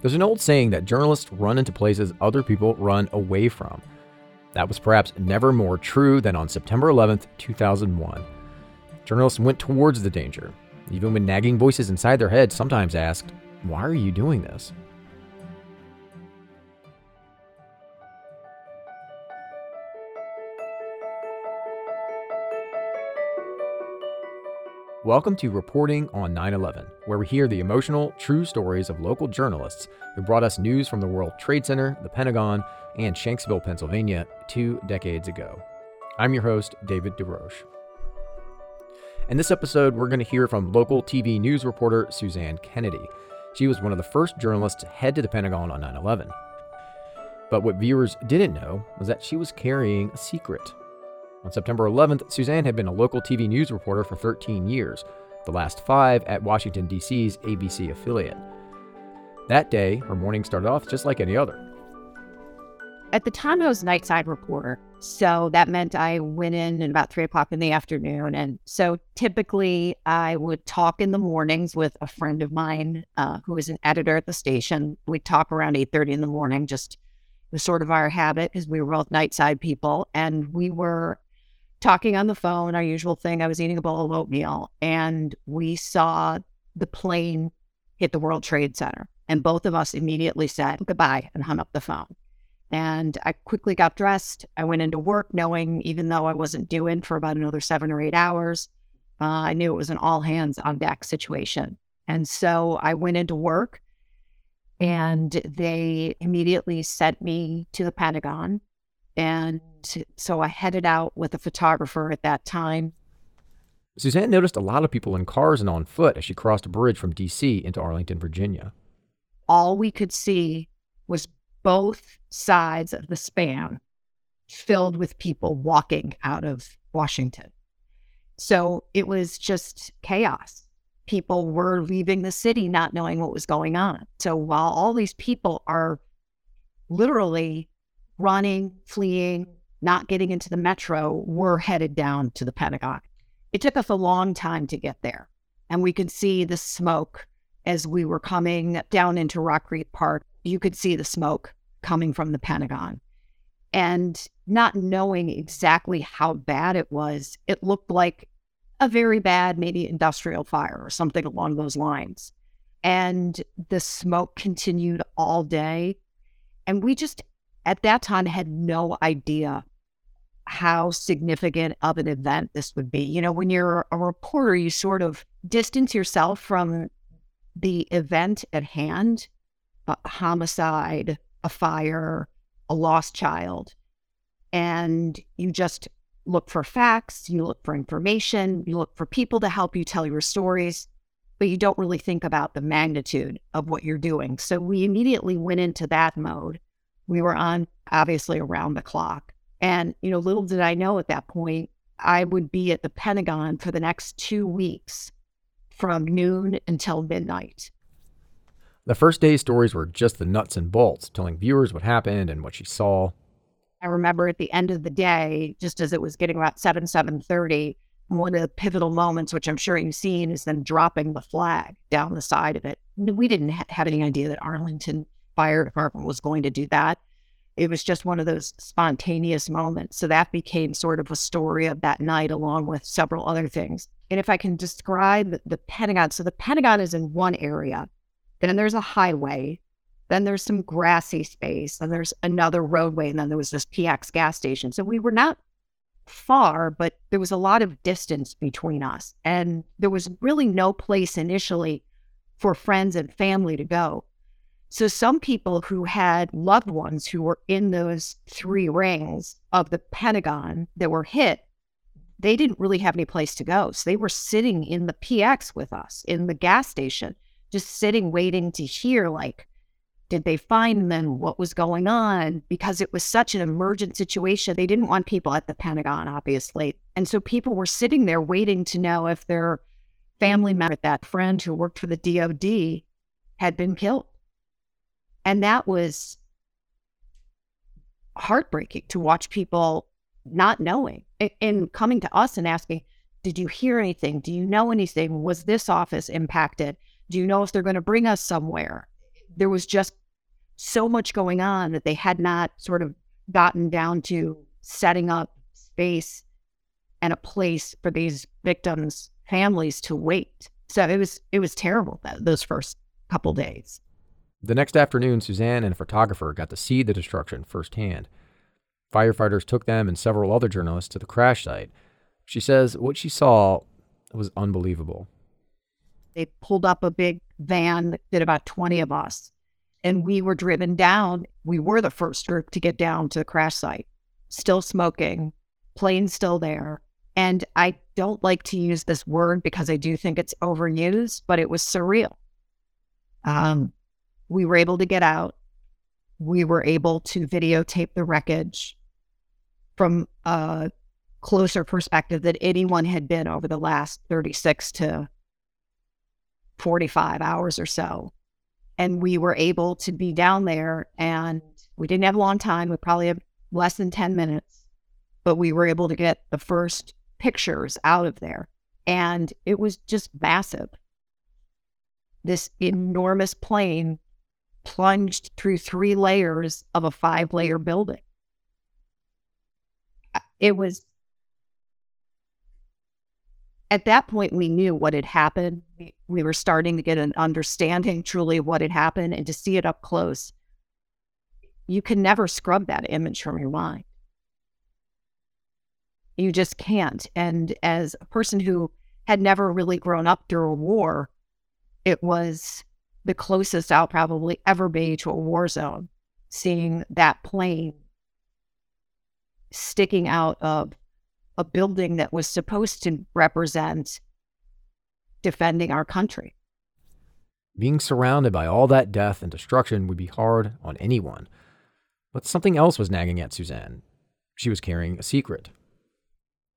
There's an old saying that journalists run into places other people run away from. That was perhaps never more true than on September 11th, 2001. Journalists went towards the danger, even when nagging voices inside their heads sometimes asked, Why are you doing this? Welcome to Reporting on 9 11, where we hear the emotional, true stories of local journalists who brought us news from the World Trade Center, the Pentagon, and Shanksville, Pennsylvania, two decades ago. I'm your host, David DeRoche. In this episode, we're going to hear from local TV news reporter Suzanne Kennedy. She was one of the first journalists to head to the Pentagon on 9 11. But what viewers didn't know was that she was carrying a secret on September 11th, Suzanne had been a local TV news reporter for 13 years, the last five at Washington, D.C.'s ABC affiliate. That day, her morning started off just like any other. At the time, I was nightside reporter. So that meant I went in at about three o'clock in the afternoon. And so typically I would talk in the mornings with a friend of mine uh, who was an editor at the station. We'd talk around 8.30 in the morning, just was sort of our habit because we were both nightside people. And we were talking on the phone, our usual thing. I was eating a bowl of oatmeal and we saw the plane hit the World Trade Center. And both of us immediately said goodbye and hung up the phone. And I quickly got dressed. I went into work knowing, even though I wasn't due in for about another seven or eight hours, uh, I knew it was an all hands on deck situation. And so I went into work and they immediately sent me to the Pentagon and so I headed out with a photographer at that time. Suzanne noticed a lot of people in cars and on foot as she crossed a bridge from D.C. into Arlington, Virginia. All we could see was both sides of the span filled with people walking out of Washington. So it was just chaos. People were leaving the city not knowing what was going on. So while all these people are literally running, fleeing, not getting into the metro, we were headed down to the Pentagon. It took us a long time to get there. And we could see the smoke as we were coming down into Rock Creek Park. You could see the smoke coming from the Pentagon. And not knowing exactly how bad it was, it looked like a very bad, maybe industrial fire or something along those lines. And the smoke continued all day. And we just at that time had no idea how significant of an event this would be. You know, when you're a reporter, you sort of distance yourself from the event at hand a homicide, a fire, a lost child. And you just look for facts, you look for information, you look for people to help you tell your stories, but you don't really think about the magnitude of what you're doing. So we immediately went into that mode. We were on obviously around the clock. And, you know, little did I know at that point, I would be at the Pentagon for the next two weeks from noon until midnight. The first day's stories were just the nuts and bolts, telling viewers what happened and what she saw. I remember at the end of the day, just as it was getting about 7, 7.30, one of the pivotal moments, which I'm sure you've seen, is them dropping the flag down the side of it. We didn't ha- have any idea that Arlington fire department was going to do that. It was just one of those spontaneous moments. So that became sort of a story of that night, along with several other things. And if I can describe the Pentagon, so the Pentagon is in one area, then there's a highway, then there's some grassy space, then there's another roadway, and then there was this PX gas station. So we were not far, but there was a lot of distance between us. And there was really no place initially for friends and family to go. So some people who had loved ones who were in those three rings of the Pentagon that were hit, they didn't really have any place to go. So they were sitting in the PX with us in the gas station, just sitting waiting to hear like, did they find them? What was going on? Because it was such an emergent situation. They didn't want people at the Pentagon, obviously. And so people were sitting there waiting to know if their family member, that friend who worked for the DOD, had been killed. And that was heartbreaking to watch people not knowing and coming to us and asking, Did you hear anything? Do you know anything? Was this office impacted? Do you know if they're going to bring us somewhere? there was just so much going on that they had not sort of gotten down to setting up space and a place for these victims' families to wait. So it was it was terrible that, those first couple days. The next afternoon, Suzanne and a photographer got to see the destruction firsthand. Firefighters took them and several other journalists to the crash site. She says what she saw was unbelievable. They pulled up a big van that did about 20 of us, and we were driven down. We were the first group to get down to the crash site, still smoking, plane still there. And I don't like to use this word because I do think it's overused, but it was surreal. Um, we were able to get out. We were able to videotape the wreckage from a closer perspective than anyone had been over the last 36 to 45 hours or so. And we were able to be down there and we didn't have a long time. We probably had less than 10 minutes, but we were able to get the first pictures out of there. And it was just massive. This enormous plane plunged through three layers of a five layer building. Uh, it was at that point, we knew what had happened. We, we were starting to get an understanding truly of what had happened and to see it up close. You can never scrub that image from your mind. You just can't. And as a person who had never really grown up a war, it was the closest I'll probably ever be to a war zone, seeing that plane sticking out of a building that was supposed to represent defending our country. Being surrounded by all that death and destruction would be hard on anyone. But something else was nagging at Suzanne. She was carrying a secret.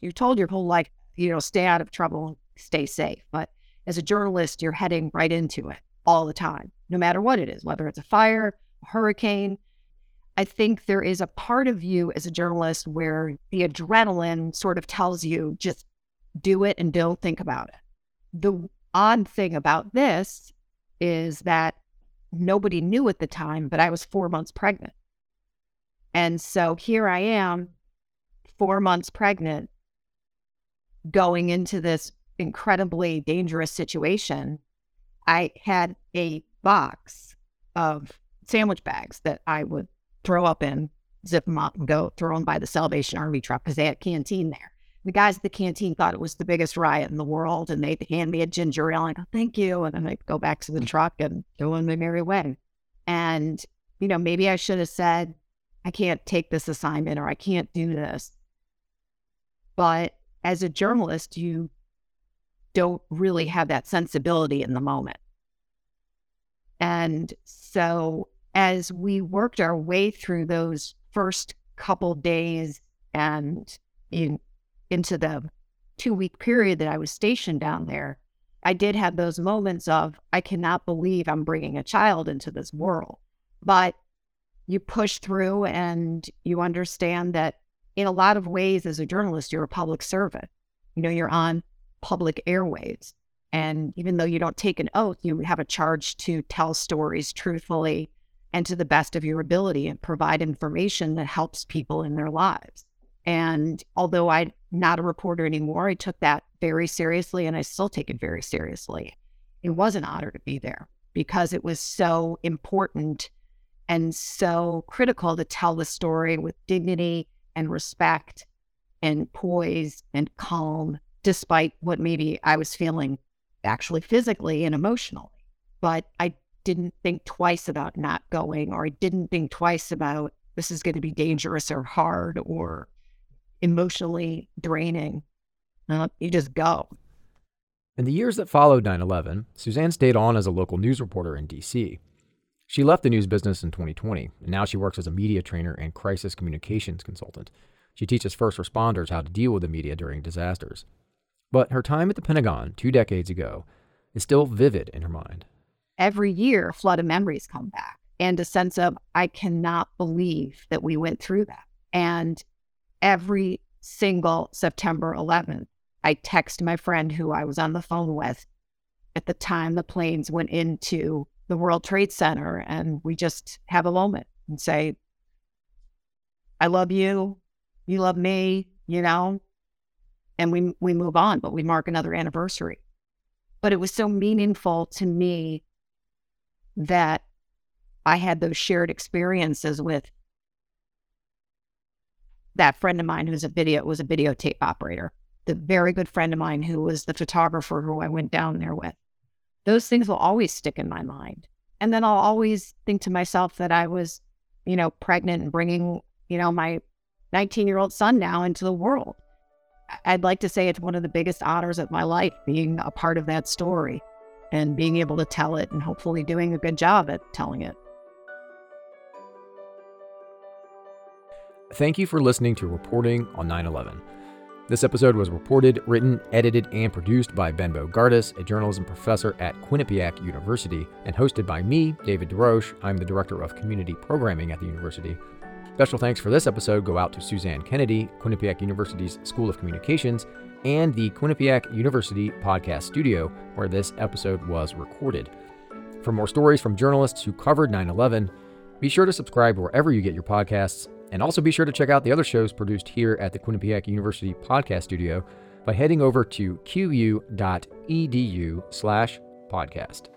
You're told your whole life, you know, stay out of trouble, stay safe. But as a journalist, you're heading right into it all the time, no matter what it is, whether it's a fire, a hurricane, I think there is a part of you as a journalist where the adrenaline sort of tells you just do it and don't think about it. The odd thing about this is that nobody knew at the time, but I was four months pregnant. And so here I am, four months pregnant, going into this incredibly dangerous situation. I had a box of sandwich bags that I would throw up in, zip them up, and go throw them by the Salvation Army truck because they had canteen there. The guys at the canteen thought it was the biggest riot in the world, and they'd hand me a ginger ale. and go, oh, "Thank you," and then I'd go back to the mm. truck and go on my merry way. And you know, maybe I should have said, "I can't take this assignment," or "I can't do this." But as a journalist, you don't really have that sensibility in the moment. And so as we worked our way through those first couple days and in, into the two week period that I was stationed down there, I did have those moments of, I cannot believe I'm bringing a child into this world. But you push through and you understand that in a lot of ways, as a journalist, you're a public servant. You know, you're on public airways. And even though you don't take an oath, you have a charge to tell stories truthfully and to the best of your ability and provide information that helps people in their lives. And although I'm not a reporter anymore, I took that very seriously and I still take it very seriously. It was an honor to be there because it was so important and so critical to tell the story with dignity and respect and poise and calm, despite what maybe I was feeling actually physically and emotionally. But I didn't think twice about not going, or I didn't think twice about this is going to be dangerous or hard or emotionally draining. Uh, you just go. In the years that followed 9 11, Suzanne stayed on as a local news reporter in D.C. She left the news business in 2020, and now she works as a media trainer and crisis communications consultant. She teaches first responders how to deal with the media during disasters. But her time at the Pentagon two decades ago is still vivid in her mind. Every year a flood of memories come back and a sense of I cannot believe that we went through that. And every single September 11th, I text my friend who I was on the phone with at the time the planes went into the the World Trade Center and we just have a moment and say, I love you, you love me, you know, and we we move on, but we mark another anniversary. But it was so meaningful to me that I had those shared experiences with that friend of mine who's a video was a videotape operator, the very good friend of mine who was the photographer who I went down there with. Those things will always stick in my mind. And then I'll always think to myself that I was, you know, pregnant and bringing, you know, my 19 year old son now into the world. I'd like to say it's one of the biggest honors of my life being a part of that story and being able to tell it and hopefully doing a good job at telling it. Thank you for listening to Reporting on 9 11. This episode was reported, written, edited, and produced by Ben Bogardus, a journalism professor at Quinnipiac University, and hosted by me, David DeRoche. I'm the Director of Community Programming at the university. Special thanks for this episode go out to Suzanne Kennedy, Quinnipiac University's School of Communications, and the Quinnipiac University Podcast Studio, where this episode was recorded. For more stories from journalists who covered 9 11, be sure to subscribe wherever you get your podcasts, and also be sure to check out the other shows produced here at the Quinnipiac University Podcast Studio by heading over to qu.edu slash podcast.